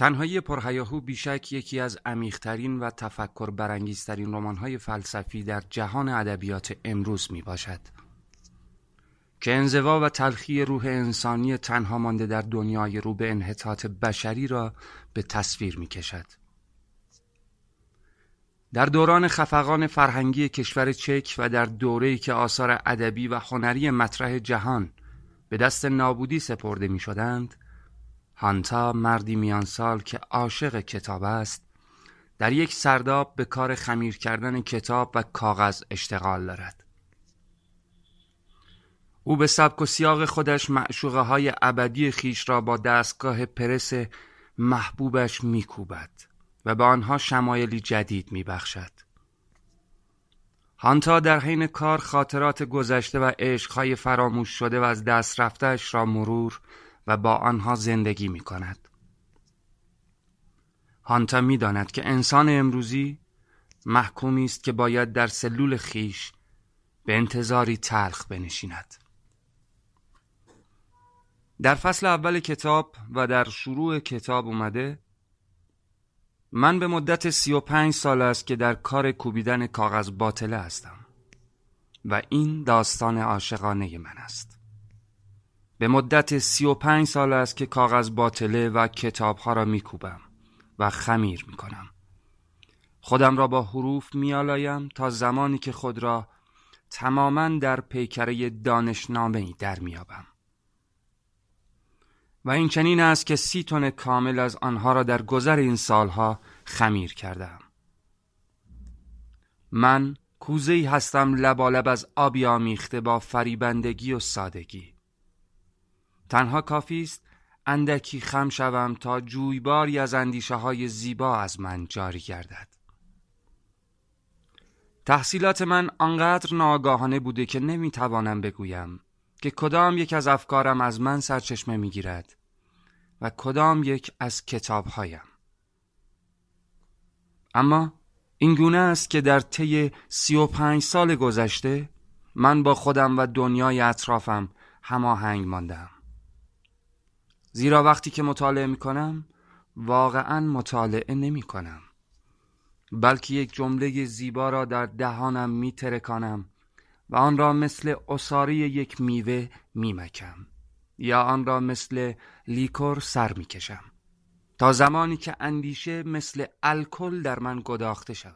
تنهایی پرهیاهو بیشک یکی از عمیقترین و تفکر برانگیزترین رمان‌های فلسفی در جهان ادبیات امروز می باشد که انزوا و تلخی روح انسانی تنها مانده در دنیای رو به انحطاط بشری را به تصویر می کشد. در دوران خفقان فرهنگی کشور چک و در دوره‌ای که آثار ادبی و هنری مطرح جهان به دست نابودی سپرده می شدند هانتا مردی میان سال که عاشق کتاب است در یک سرداب به کار خمیر کردن کتاب و کاغذ اشتغال دارد. او به سبک و سیاق خودش معشوقه های ابدی خیش را با دستگاه پرس محبوبش میکوبد و به آنها شمایلی جدید میبخشد. هانتا در حین کار خاطرات گذشته و عشقهای فراموش شده و از دست رفتهش را مرور و با آنها زندگی می کند. هانتا می داند که انسان امروزی محکومی است که باید در سلول خیش به انتظاری تلخ بنشیند. در فصل اول کتاب و در شروع کتاب اومده من به مدت سی و پنج سال است که در کار کوبیدن کاغذ باطله هستم و این داستان عاشقانه من است. به مدت سی و پنج سال است که کاغذ باطله و کتابها را میکوبم و خمیر می‌کنم. خودم را با حروف میالایم تا زمانی که خود را تماما در پیکره دانشنامه در میابم و این چنین است که سی تن کامل از آنها را در گذر این سالها خمیر کردم من کوزه هستم لبالب از آبی آمیخته با فریبندگی و سادگی. تنها کافی است اندکی خم شوم تا جویباری از اندیشه های زیبا از من جاری گردد. تحصیلات من آنقدر ناگاهانه بوده که نمی‌توانم بگویم که کدام یک از افکارم از من سرچشمه می‌گیرد و کدام یک از کتابهایم. اما این گونه است که در طی سی و پنج سال گذشته من با خودم و دنیای اطرافم هماهنگ ماندم زیرا وقتی که مطالعه می کنم واقعا مطالعه نمی کنم بلکه یک جمله زیبا را در دهانم می ترکانم و آن را مثل اصاری یک میوه می مکم یا آن را مثل لیکور سر می کشم تا زمانی که اندیشه مثل الکل در من گداخته شود.